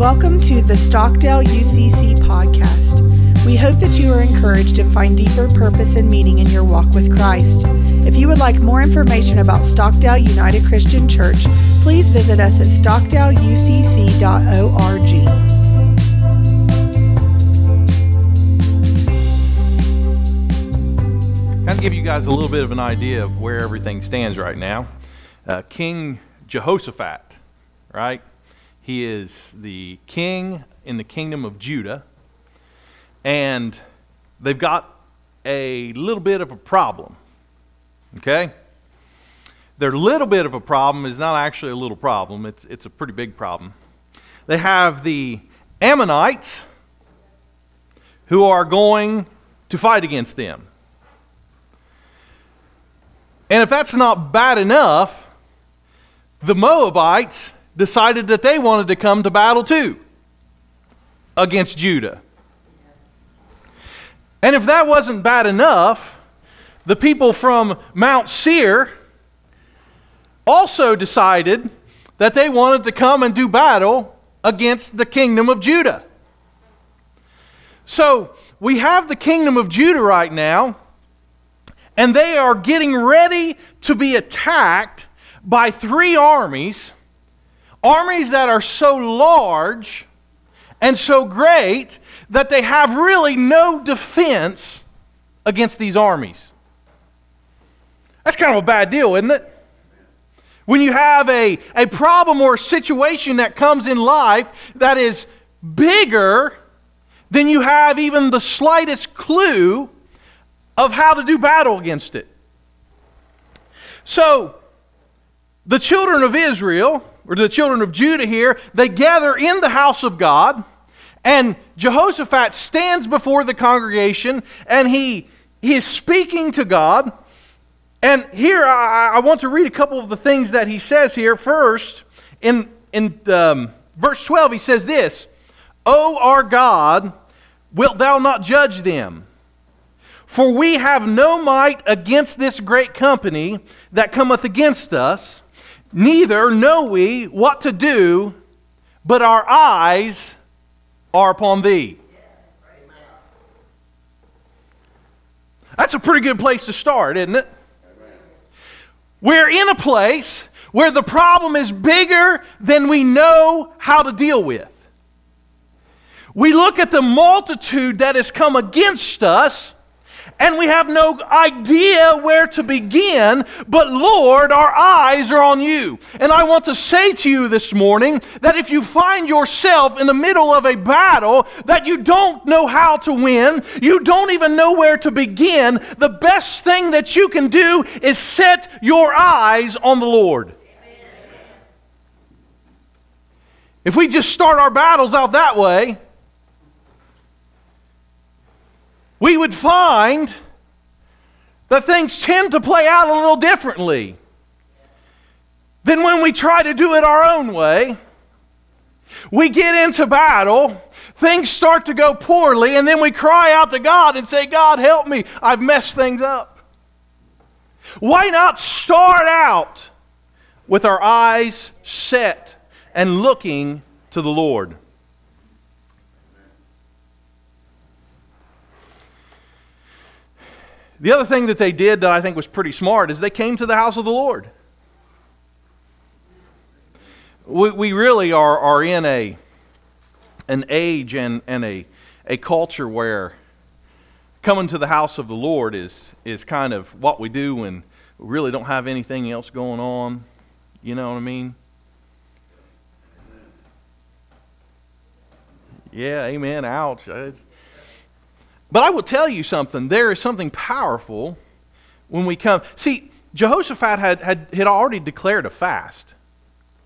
Welcome to the Stockdale UCC podcast. We hope that you are encouraged and find deeper purpose and meaning in your walk with Christ. If you would like more information about Stockdale United Christian Church, please visit us at stockdaleucc.org. kind of give you guys a little bit of an idea of where everything stands right now. Uh, king Jehoshaphat, right? He is the king in the kingdom of Judah, and they've got a little bit of a problem. Okay? Their little bit of a problem is not actually a little problem, it's, it's a pretty big problem. They have the Ammonites who are going to fight against them. And if that's not bad enough, the Moabites decided that they wanted to come to battle too against Judah. And if that wasn't bad enough, the people from Mount Seir also decided that they wanted to come and do battle against the kingdom of Judah. So we have the kingdom of Judah right now and they are getting ready to be attacked by three armies, armies that are so large and so great that they have really no defense against these armies. That's kind of a bad deal, isn't it? When you have a, a problem or a situation that comes in life that is bigger than you have even the slightest clue of how to do battle against it. So, the children of Israel, or the children of Judah here, they gather in the house of God, and Jehoshaphat stands before the congregation and he, he is speaking to God. And here I, I want to read a couple of the things that he says here. First, in, in um, verse 12, he says this O our God, wilt thou not judge them? For we have no might against this great company that cometh against us, neither know we what to do, but our eyes are upon thee. That's a pretty good place to start, isn't it? We're in a place where the problem is bigger than we know how to deal with. We look at the multitude that has come against us and we have no idea where to begin, but Lord, our eyes are on you. And I want to say to you this morning that if you find yourself in the middle of a battle that you don't know how to win, you don't even know where to begin, the best thing that you can do is set your eyes on the Lord. If we just start our battles out that way, we would find that things tend to play out a little differently than when we try to do it our own way. We get into battle, things start to go poorly, and then we cry out to God and say, God, help me, I've messed things up. Why not start out with our eyes set and looking to the Lord? The other thing that they did that I think was pretty smart is they came to the house of the Lord. We, we really are, are in a, an age and, and a, a culture where coming to the house of the Lord is, is kind of what we do when we really don't have anything else going on. You know what I mean? Yeah, amen. Ouch. It's, but I will tell you something. There is something powerful when we come. See, Jehoshaphat had, had, had already declared a fast.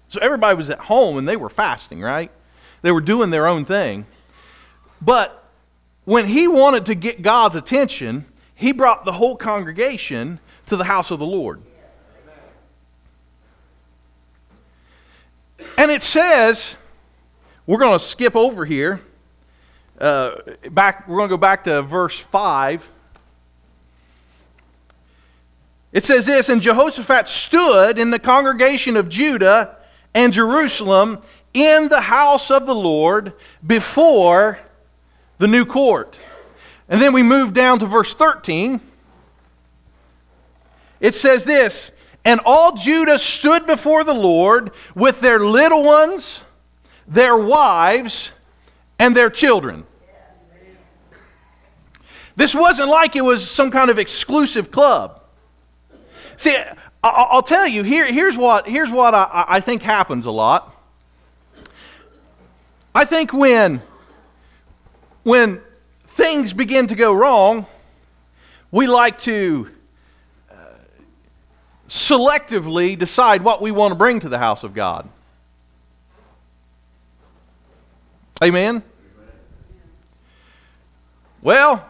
So everybody was at home and they were fasting, right? They were doing their own thing. But when he wanted to get God's attention, he brought the whole congregation to the house of the Lord. And it says, we're going to skip over here uh, back, we're going to go back to verse 5. It says this And Jehoshaphat stood in the congregation of Judah and Jerusalem in the house of the Lord before the new court. And then we move down to verse 13. It says this And all Judah stood before the Lord with their little ones, their wives, and their children. This wasn't like it was some kind of exclusive club. See, I'll tell you, here, here's what, here's what I, I think happens a lot. I think when, when things begin to go wrong, we like to uh, selectively decide what we want to bring to the house of God. Amen? Well,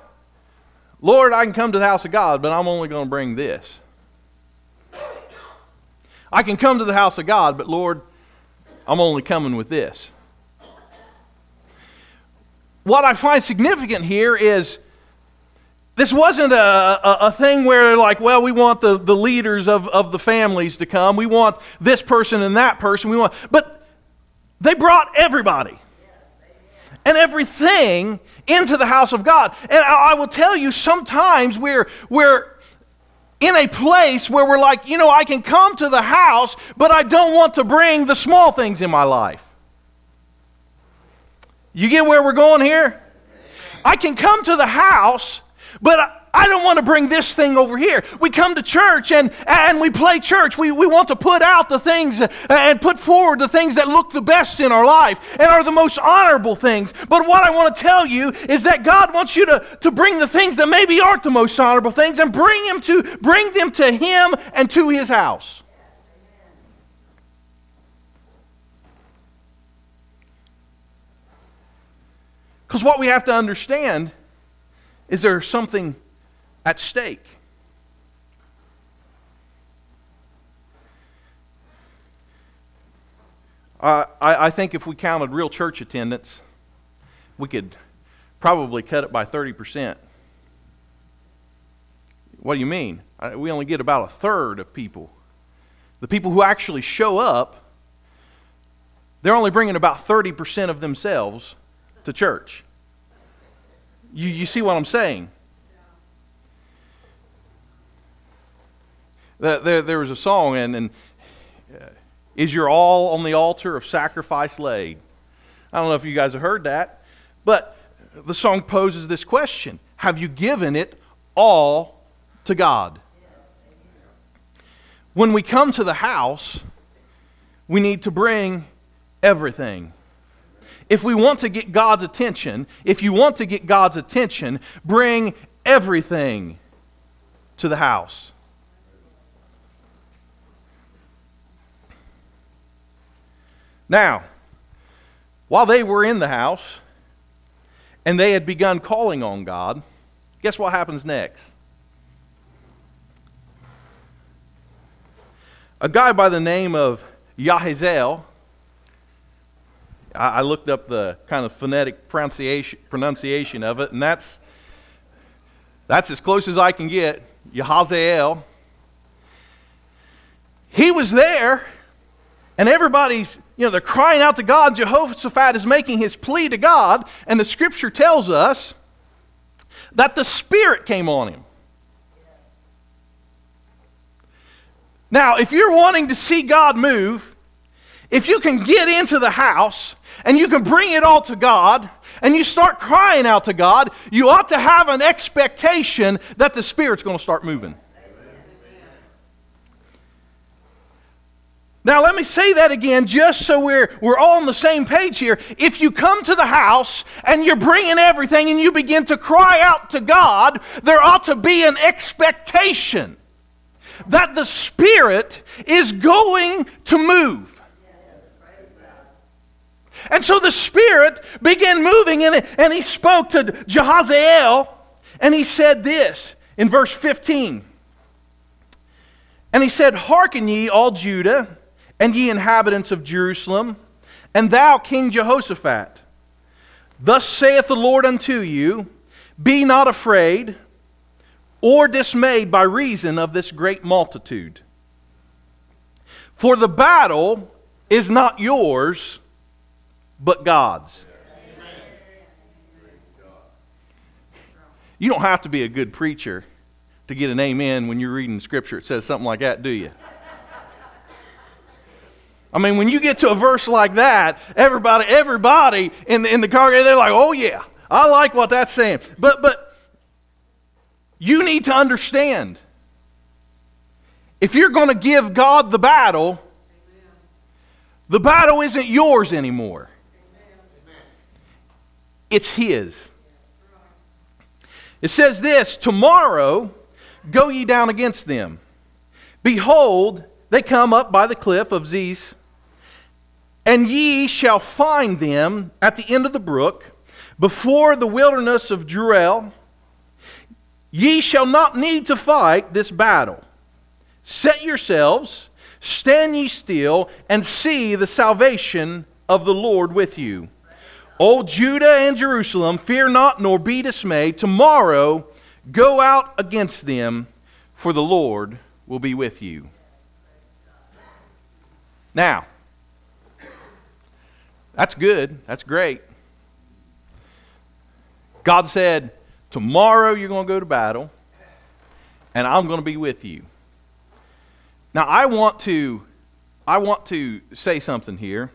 Lord, I can come to the house of God, but I'm only going to bring this. I can come to the house of God, but Lord, I'm only coming with this. What I find significant here is this wasn't a, a, a, thing where, like, well, we want the, the leaders of, of the families to come. We want this person and that person. We want, but they brought everybody and everything into the house of God. And I, will tell you, sometimes we're, we're in a place where we're like, you know, I can come to the house, but I don't want to bring the small things in my life. You get where we're going here? I can come to the house, but I don't want to bring this thing over here. We come to church and, and we play church. We, we want to put out the things and put forward the things that look the best in our life and are the most honorable things. But what I want to tell you is that God wants you to, to bring the things that maybe aren't the most honorable things and bring, him to, bring them to Him and to His house. Because what we have to understand is there's something at stake. I, I think if we counted real church attendance, we could probably cut it by 30%. What do you mean? We only get about a third of people. The people who actually show up, they're only bringing about 30% of themselves to church. You, you see what I'm saying? There, there was a song, and, and uh, is your all on the altar of sacrifice laid? I don't know if you guys have heard that, but the song poses this question Have you given it all to God? When we come to the house, we need to bring everything. If we want to get God's attention, if you want to get God's attention, bring everything to the house. Now, while they were in the house and they had begun calling on God, guess what happens next? A guy by the name of Yahaziel, I looked up the kind of phonetic pronunciation, of it, and that's, that's as close as I can get. Yahaziel. He was there and everybody's, you know, they're crying out to God. Jehoshaphat is making his plea to God. And the scripture tells us that the Spirit came on him. Now, if you're wanting to see God move, if you can get into the house and you can bring it all to God and you start crying out to God, you ought to have an expectation that the Spirit's going to start moving. Now, let me say that again just so we're, we're all on the same page here. If you come to the house and you're bringing everything and you begin to cry out to God, there ought to be an expectation that the Spirit is going to move. And so the Spirit began moving, and, and he spoke to Jehaziel, and he said this in verse 15. And he said, Hearken ye, all Judah and ye inhabitants of Jerusalem, and thou, King Jehoshaphat. Thus saith the Lord unto you Be not afraid or dismayed by reason of this great multitude. For the battle is not yours, but God's. You don't have to be a good preacher to get an amen when you're reading scripture. It says something like that, do you? I mean, when you get to a verse like that, everybody, everybody in the, in the congregation, they're like, oh yeah, I like what that's saying. But, but you need to understand if you're going to give God the battle, the battle isn't yours anymore, it's His. It says this Tomorrow go ye down against them. Behold, they come up by the cliff of Ziz and ye shall find them at the end of the brook, before the wilderness of Jeruel. Ye shall not need to fight this battle. Set yourselves, stand ye still, and see the salvation of the Lord with you. O Judah and Jerusalem, fear not nor be dismayed. Tomorrow go out against them, for the Lord will be with you. Now, that's good. That's great. God said, Tomorrow you're going to go to battle, and I'm going to be with you. Now, I want to, I want to say something here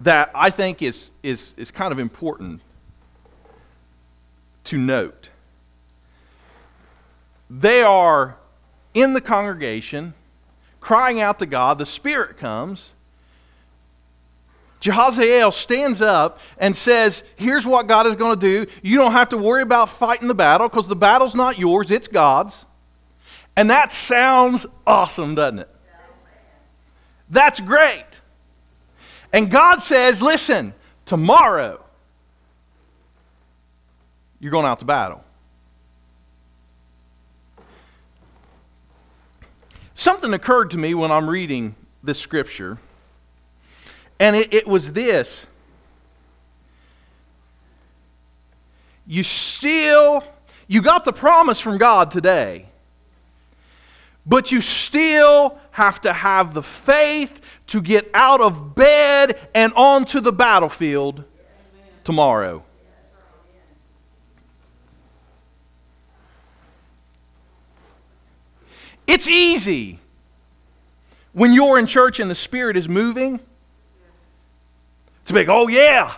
that I think is, is, is kind of important to note. They are in the congregation crying out to God. The Spirit comes Jehaziel stands up and says, Here's what God is going to do. You don't have to worry about fighting the battle because the battle's not yours, it's God's. And that sounds awesome, doesn't it? That's great. And God says, Listen, tomorrow you're going out to battle. Something occurred to me when I'm reading this scripture. And it, it was this you still, you got the promise from God today, but you still have to have the faith to get out of bed and onto the battlefield tomorrow. It's easy when you're in church and the Spirit is moving be like, oh yeah,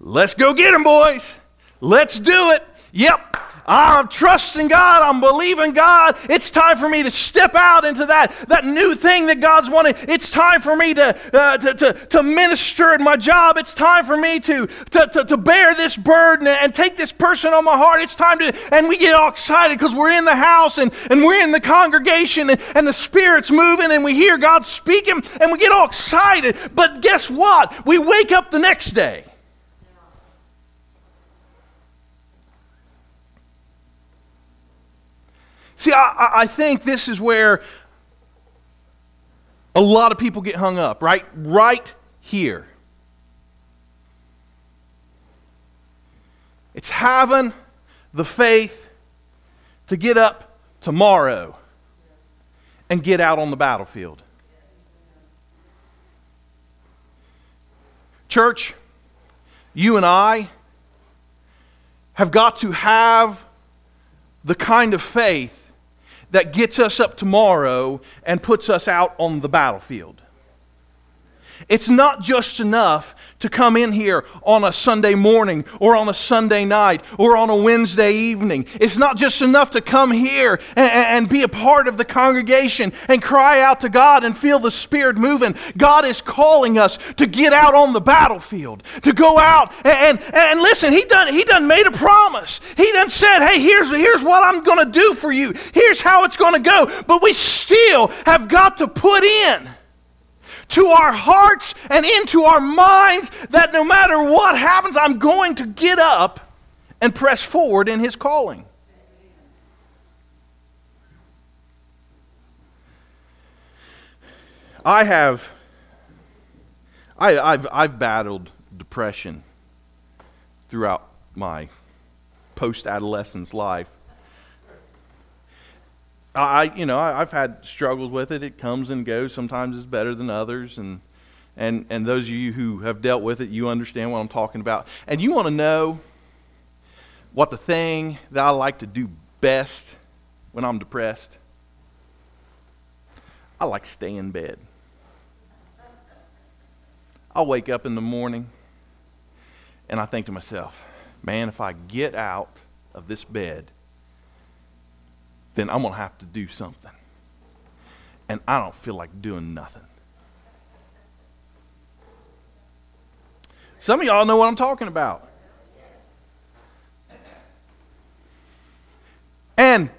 let's go get them, boys. Let's do it. Yep, I'm trusting God. I'm believing God. It's time for me to step out into that, that new thing that God's wanting. It's time for me to, uh, to, to, to, minister at my job. It's time for me to, to, to, to bear this burden and take this person on my heart. It's time to, and we get all excited because we're in the house and, and we're in the congregation and, and the Spirit's moving and we hear God speaking and we get all excited. But guess what? We wake up the next day See, I, I think this is where a lot of people get hung up, right? Right here. It's having the faith to get up tomorrow and get out on the battlefield. Church, you and I have got to have the kind of faith that gets us up tomorrow and puts us out on the battlefield. It's not just enough to come in here on a Sunday morning or on a Sunday night or on a Wednesday evening. It's not just enough to come here and, and, be a part of the congregation and cry out to God and feel the Spirit moving. God is calling us to get out on the battlefield, to go out and, and, and listen, he done, he done made a promise. He done said, hey, here's, here's what I'm going to do for you. Here's how it's going to go. But we still have got to put in to our hearts and into our minds that no matter what happens, I'm going to get up and press forward in His calling. I have, I, have I've battled depression throughout my post adolescence life. I, you know, I, have had struggles with it. It comes and goes. Sometimes it's better than others, and And, and those of you who have dealt with it, you understand what I'm talking about. And you want to know what the thing that I like to do best when I'm depressed? I like stay in bed. I'll wake up in the morning and I think to myself, man, if I get out of this bed, then I'm going to have to do something. And I don't feel like doing nothing. Some of y'all know what I'm talking about. And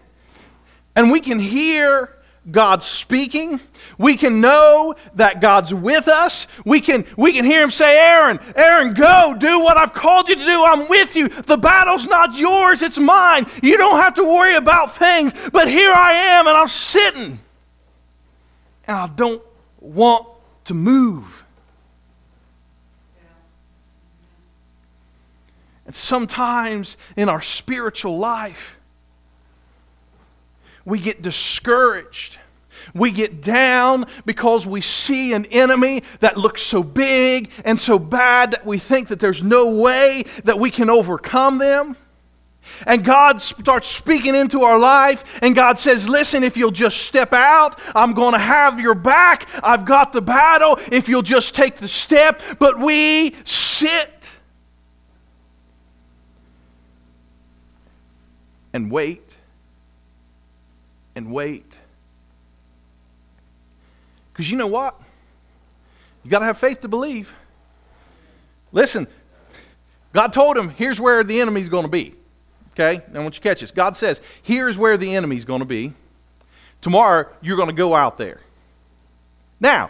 and we can hear God speaking. We can know that God's with us. We can, we can hear Him say, Aaron, Aaron, go, do what I've called you to do. I'm with you. The battle's not yours, it's mine. You don't have to worry about things. But here I am, and I'm sitting, and I don't want to move. And sometimes in our spiritual life, we get discouraged. We get down because we see an enemy that looks so big and so bad that we think that there's no way that we can overcome them. And God starts speaking into our life, and God says, Listen, if you'll just step out, I'm going to have your back. I've got the battle if you'll just take the step. But we sit and wait and wait. Because you know what? You got to have faith to believe. Listen, God told him, here's where the enemy's going to be. Okay? I want you catch this. God says, here's where the enemy's going to be. Tomorrow, you're going to go out there. Now,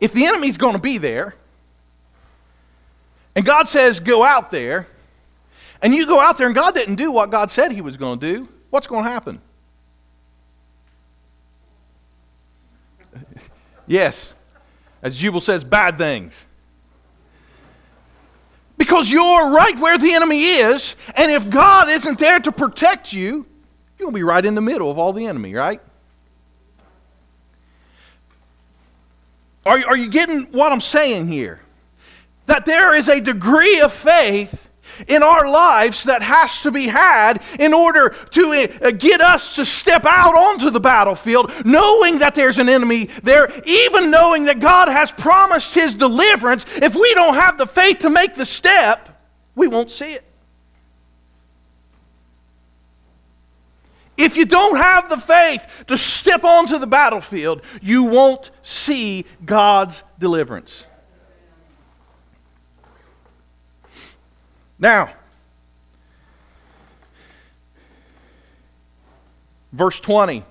if the enemy's going to be there, and God says, go out there, and you go out there and God didn't do what God said he was going to do, what's going to happen? Yes. As Jubal says, bad things. Because you're right where the enemy is, and if God isn't there to protect you, you'll be right in the middle of all the enemy, right? Are, are you getting what I'm saying here? That there is a degree of faith in our lives that has to be had in order to uh, get us to step out onto the battlefield, knowing that there's an enemy there, even knowing that God has promised his deliverance. If we don't have the faith to make the step, we won't see it. If you don't have the faith to step onto the battlefield, you won't see God's deliverance. Now, verse 20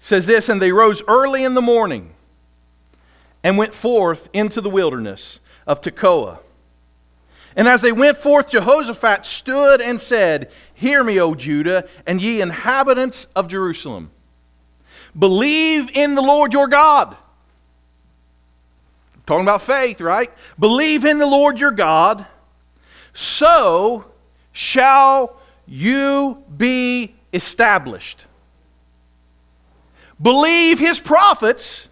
says this And they rose early in the morning and went forth into the wilderness of Tekoa. And as they went forth, Jehoshaphat stood and said, Hear me, O Judah, and ye inhabitants of Jerusalem. Believe in the Lord your God Talking about faith, right? Believe in the Lord your God, so shall you be established. Believe his prophets,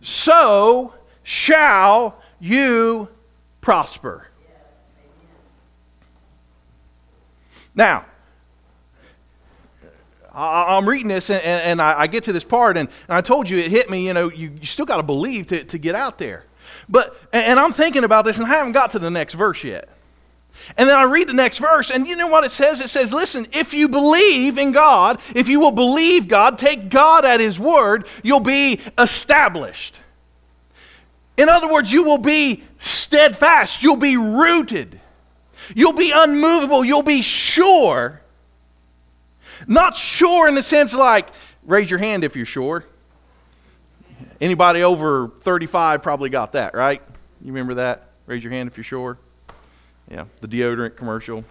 so shall you prosper. Now, I, am reading this and, and I, I, get to this part, and, and, I told you it hit me. You know, you, you still got to believe to, to get out there. But, and I'm thinking about this, and I haven't got to the next verse yet. And then I read the next verse, and you know what it says? It says, Listen, if you believe in God, if you will believe God, take God at His word, you'll be established. In other words, you will be steadfast, you'll be rooted, you'll be unmovable, you'll be sure not sure in the sense like, raise your hand if you're sure. Anybody over 35 probably got that, right? You remember that? Raise your hand if you're sure. Yeah, the deodorant commercial.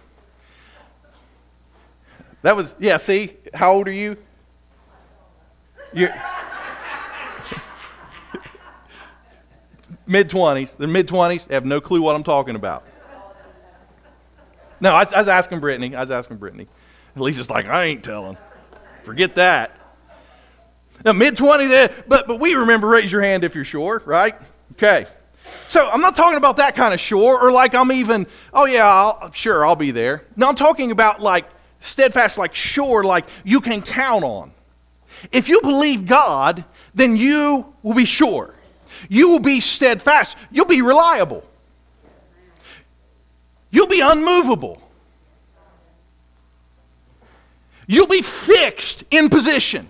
That was, yeah, see? How old are you? You're mid 20s. They're mid 20s. They have no clue what I'm talking about. No, I, I was asking Brittany. I was asking Brittany. Lisa's like, I ain't telling. Forget that. Now, mid 20s, but, but we remember raise your hand if you're sure, right? Okay. So I'm not talking about that kind of sure or like I'm even, oh yeah, I'll, sure, I'll be there. No, I'm talking about like steadfast, like sure, like you can count on. If you believe God, then you will be sure. You will be steadfast. You'll be reliable. You'll be unmovable. You'll be fixed in position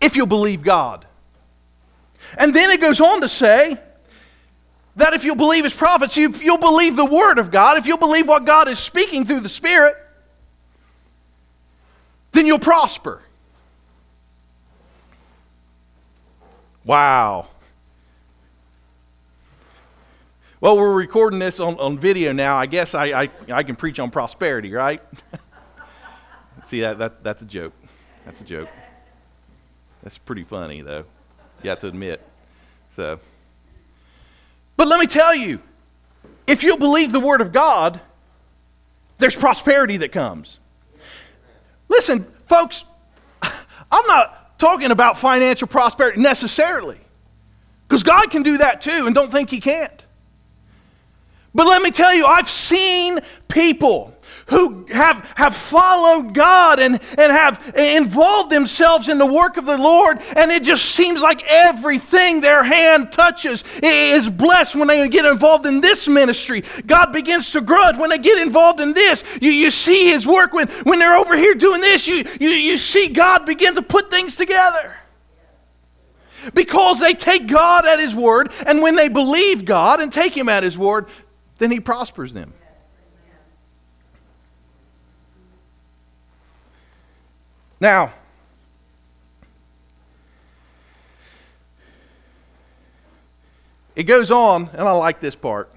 if you'll believe God. And then it goes on to say that if you'll believe his prophets, if you'll believe the word of God, if you'll believe what God is speaking through the Spirit, then you'll prosper. Wow. Well, we're recording this on, on video now. I guess I, I, I can preach on prosperity, right? See, that, that, that's a joke. That's a joke. That's pretty funny, though. You have to admit. So, but let me tell you, if you believe the Word of God, there's prosperity that comes. Listen, folks, I'm not talking about financial prosperity necessarily, because God can do that too, and don't think He can't. But let me tell you, I've seen people who have, have followed God and, and have involved themselves in the work of the Lord, and it just seems like everything their hand touches is blessed when they get involved in this ministry. God begins to grow when they get involved in this. You, you see His work when, when they're over here doing this. You, you, you see God begin to put things together because they take God at His word, and when they believe God and take Him at His word, then He prospers them. Now, it goes on, and I like this part.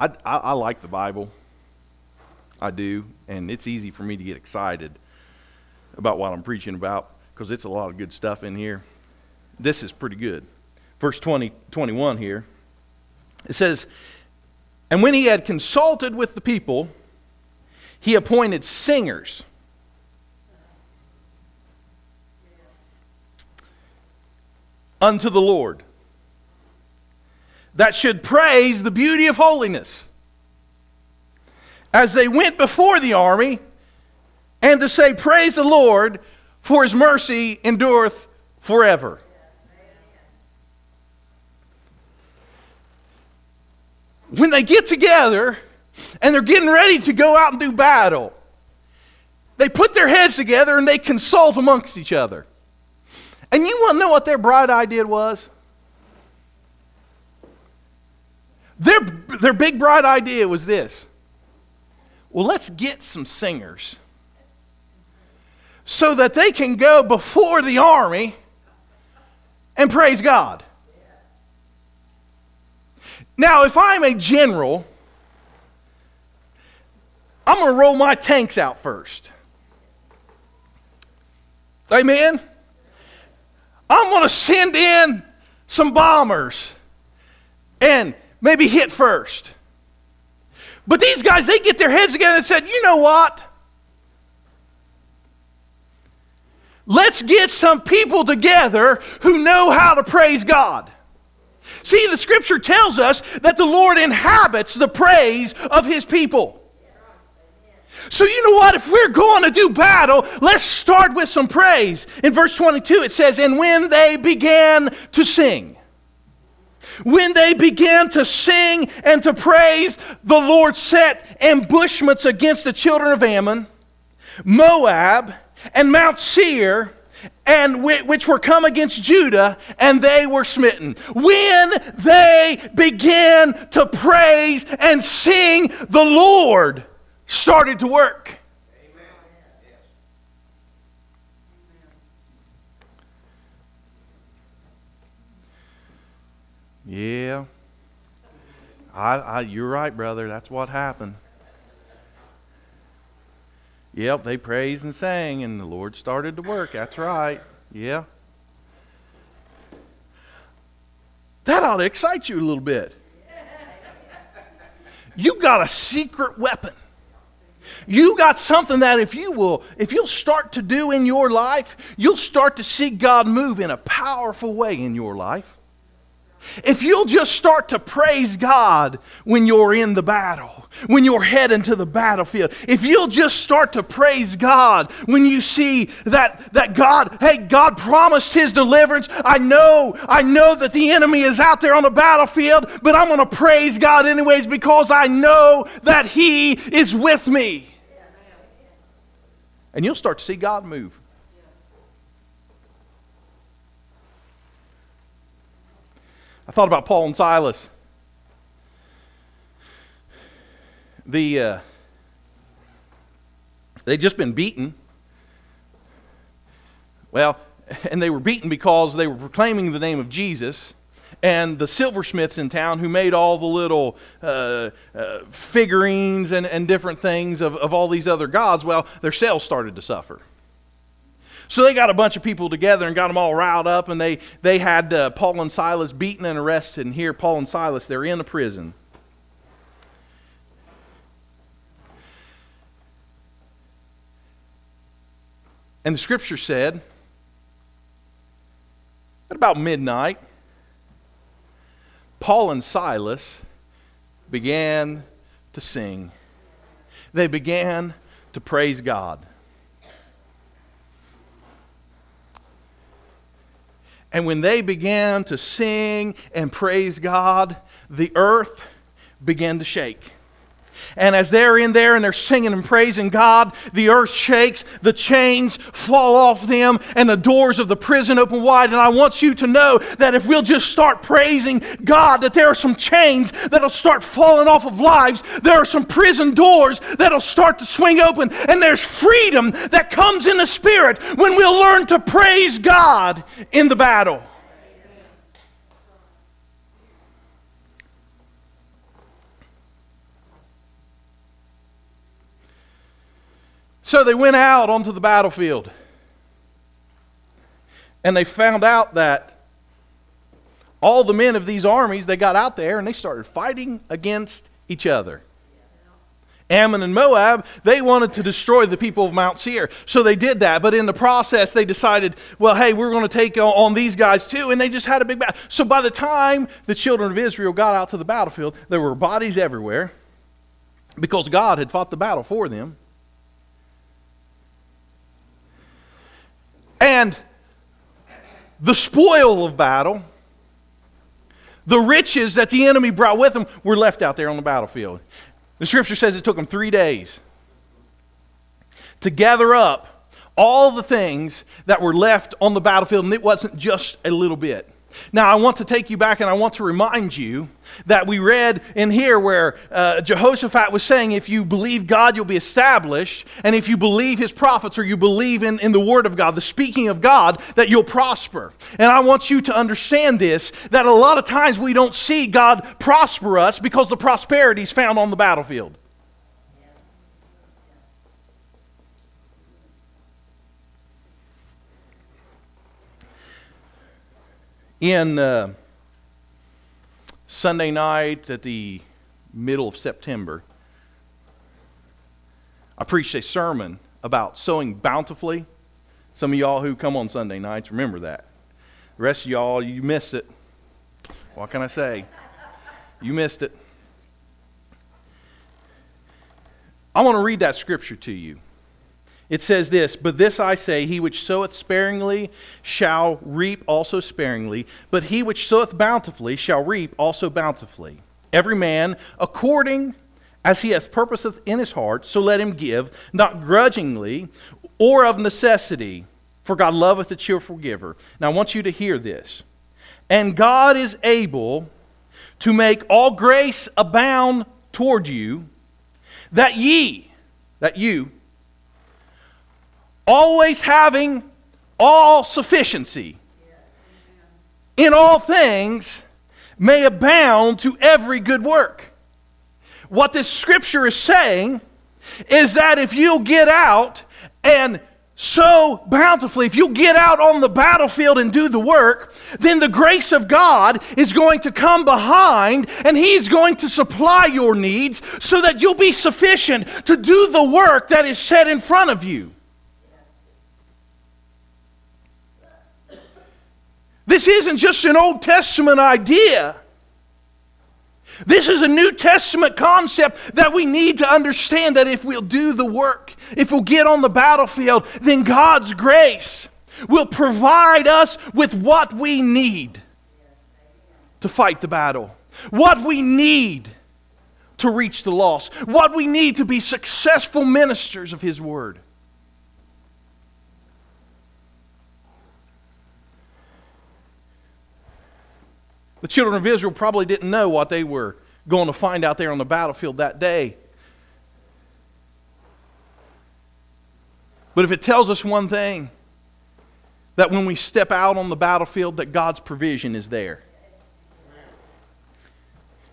I, I, I, like the Bible. I do, and it's easy for me to get excited about what I'm preaching about because it's a lot of good stuff in here. This is pretty good. Verse 20, 21 here. It says, And when he had consulted with the people, he appointed singers unto the Lord that should praise the beauty of holiness as they went before the army and to say, Praise the Lord, for his mercy endureth forever. When they get together and they're getting ready to go out and do battle, they put their heads together and they consult amongst each other. And you want to know what their bright idea was? Their, their big bright idea was this well, let's get some singers so that they can go before the army and praise God. Now, if I'm a general, I'm going to roll my tanks out first. Amen? I'm going to send in some bombers and maybe hit first. But these guys, they get their heads together and said, you know what? Let's get some people together who know how to praise God. See, the scripture tells us that the Lord inhabits the praise of his people. So, you know what? If we're going to do battle, let's start with some praise. In verse 22, it says, And when they began to sing, when they began to sing and to praise, the Lord set ambushments against the children of Ammon, Moab, and Mount Seir, and which were come against Judah, and they were smitten. When they began to praise and sing, the Lord started to work. Yeah. I, I, you're right, brother. That's what happened. Yep, they praised and sang, and the Lord started to work. That's right. Yeah. That ought to excite you a little bit. You got a secret weapon. you got something that if you will, if you'll start to do in your life, you'll start to see God move in a powerful way in your life. If you'll just start to praise God when you're in the battle, when you're heading to the battlefield, if you'll just start to praise God when you see that, that God, hey, God promised His deliverance. I know, I know that the enemy is out there on the battlefield, but I'm going to praise God anyways because I know that He is with me. And you'll start to see God move. I thought about Paul and Silas. The uh, they'd just been beaten. Well, and they were beaten because they were proclaiming the name of Jesus. And the silversmiths in town who made all the little uh, uh, figurines and, and different things of, of all these other gods, well, their sales started to suffer. So they got a bunch of people together and got them all riled up, and they, they had uh, Paul and Silas beaten and arrested. And here, Paul and Silas, they're in a prison. And the scripture said, at about midnight, Paul and Silas began to sing. They began to praise God. And when they began to sing and praise God, the earth began to shake. And as they're in there and they're singing and praising God, the earth shakes, the chains fall off them, and the doors of the prison open wide. And I want you to know that if we'll just start praising God, that there are some chains that'll start falling off of lives. There are some prison doors that'll start to swing open, and there's freedom that comes in the Spirit when we'll learn to praise God in the battle. So they went out onto the battlefield. And they found out that all the men of these armies, they got out there and they started fighting against each other. Ammon and Moab, they wanted to destroy the people of Mount Seir. So they did that. But in the process, they decided, well, hey, we're going to take on these guys too. And they just had a big battle. So by the time the children of Israel got out to the battlefield, there were bodies everywhere because God had fought the battle for them. And the spoil of battle, the riches that the enemy brought with them, were left out there on the battlefield. The scripture says it took them three days to gather up all the things that were left on the battlefield, and it wasn't just a little bit. Now, I want to take you back and I want to remind you that we read in here where uh, Jehoshaphat was saying, if you believe God, you'll be established. And if you believe his prophets or you believe in, in the word of God, the speaking of God, that you'll prosper. And I want you to understand this that a lot of times we don't see God prosper us because the prosperity is found on the battlefield. In uh, Sunday night at the middle of September, I preached a sermon about sowing bountifully. Some of y'all who come on Sunday nights remember that. The rest of y'all, you missed it. What can I say? You missed it. I want to read that scripture to you. It says this, But this I say, he which soweth sparingly shall reap also sparingly, but he which soweth bountifully shall reap also bountifully. Every man according as he hath purposeth in his heart, so let him give, not grudgingly or of necessity, for God loveth a cheerful giver. Now I want you to hear this. And God is able to make all grace abound toward you, that ye, that you, always having all sufficiency in all things may abound to every good work. What this scripture is saying is that if you'll get out and sow bountifully, if you get out on the battlefield and do the work, then the grace of God is going to come behind and He's going to supply your needs so that you'll be sufficient to do the work that is set in front of you. This isn't just an Old Testament idea. This is a New Testament concept that we need to understand that if we'll do the work, if we'll get on the battlefield, then God's grace will provide us with what we need to fight the battle, what we need to reach the lost, what we need to be successful ministers of His Word. The children of Israel probably didn't know what they were going to find out there on the battlefield that day. But if it tells us one thing, that when we step out on the battlefield that God's provision is there.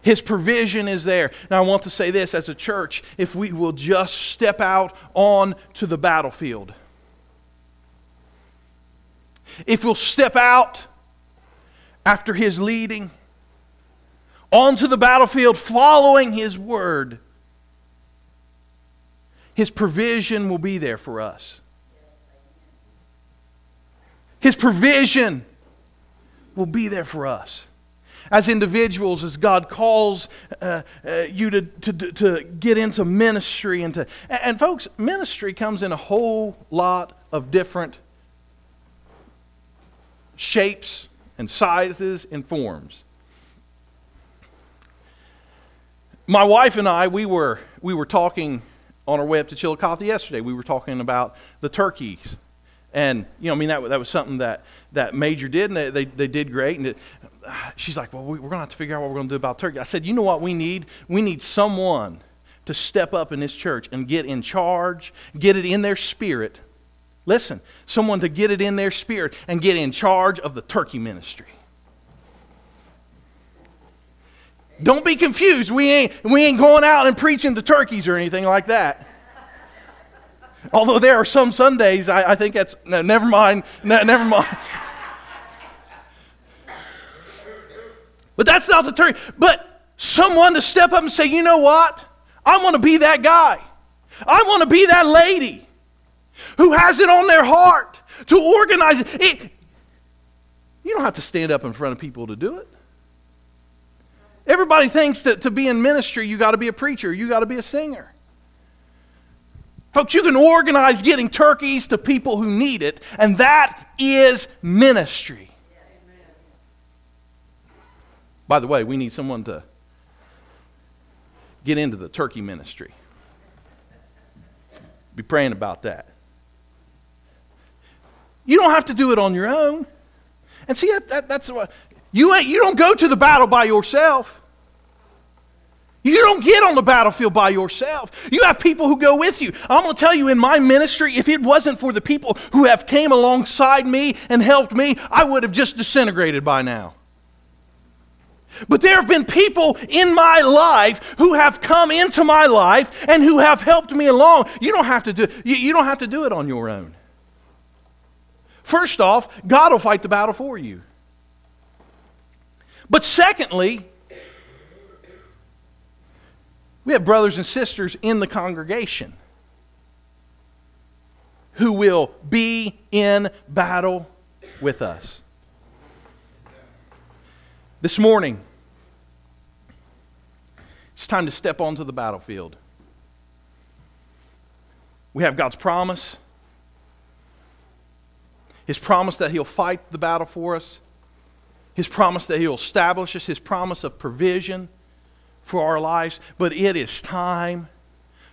His provision is there. Now I want to say this as a church, if we will just step out on to the battlefield. If we'll step out after his leading, onto the battlefield following his word, his provision will be there for us. His provision will be there for us. As individuals, as God calls uh, uh, you to, to, to get into ministry, and, to, and folks, ministry comes in a whole lot of different shapes and sizes and forms. My wife and I, we were, we were talking on our way up to Chillicothe yesterday. We were talking about the turkeys. And, you know, I mean, that, that was something that, that Major did, and they, they, they did great. And it, she's like, well, we, we're going to have to figure out what we're going to do about turkey. I said, you know what we need? We need someone to step up in this church and get in charge, get it in their spirit Listen, someone to get it in their spirit and get in charge of the turkey ministry. Don't be confused. We ain't, we ain't going out and preaching to turkeys or anything like that. Although there are some Sundays, I, I think that's, no, never mind, no, never mind. But that's not the turkey. But someone to step up and say, you know what? I want to be that guy. I want to be that lady who has it on their heart to organize it. it. You don't have to stand up in front of people to do it. Everybody thinks that to be in ministry, you got to be a preacher, you got to be a singer. Folks, you can organize getting turkeys to people who need it, and that is ministry. By the way, we need someone to get into the turkey ministry. Be praying about that. You don't have to do it on your own. And see, that, that, that's what you ain't, you don't go to the battle by yourself. You don't get on the battlefield by yourself. You have people who go with you. I'm going to tell you in my ministry, if it wasn't for the people who have came alongside me and helped me, I would have just disintegrated by now. But there have been people in my life who have come into my life and who have helped me along. You don't have to do, you, you don't have to do it on your own. First off, God will fight the battle for you. But secondly, we have brothers and sisters in the congregation who will be in battle with us. This morning, it's time to step onto the battlefield. We have God's promise. His promise that He'll fight the battle for us, His promise that He'll establish us, His promise of provision for our lives. But it is time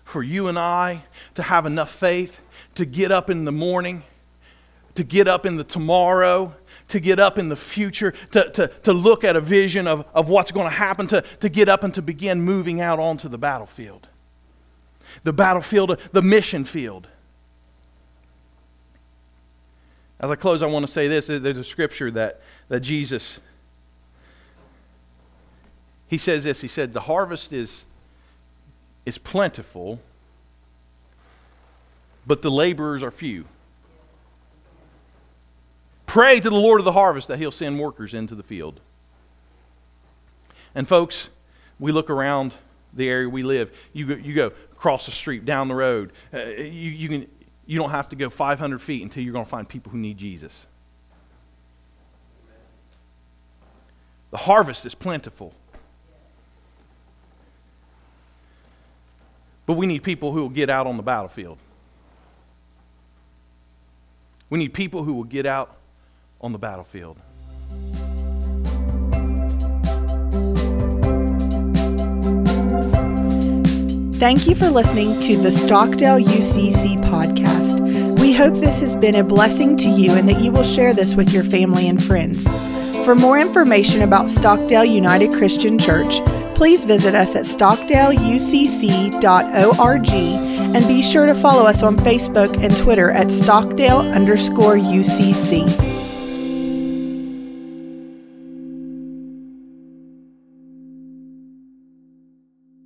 for you and I to have enough faith to get up in the morning, to get up in the tomorrow, to get up in the future, to, to, to look at a vision of, of what's going to happen, to, to get up and to begin moving out onto the battlefield. The battlefield, the mission field. As I close, I want to say this. There's a scripture that, that Jesus, he says this. He said, the harvest is, is plentiful, but the laborers are few. Pray to the Lord of the harvest that he'll send workers into the field. And folks, we look around the area we live. You go, you go across the street, down the road. Uh, you, you, can, you don't have to go 500 feet until you're going to find people who need Jesus. The harvest is plentiful. But we need people who will get out on the battlefield. We need people who will get out on the battlefield. Thank you for listening to the Stockdale UCC podcast. We hope this has been a blessing to you and that you will share this with your family and friends. For more information about Stockdale United Christian Church, please visit us at stockdaleucc.org and be sure to follow us on Facebook and Twitter at Stockdale underscore UCC.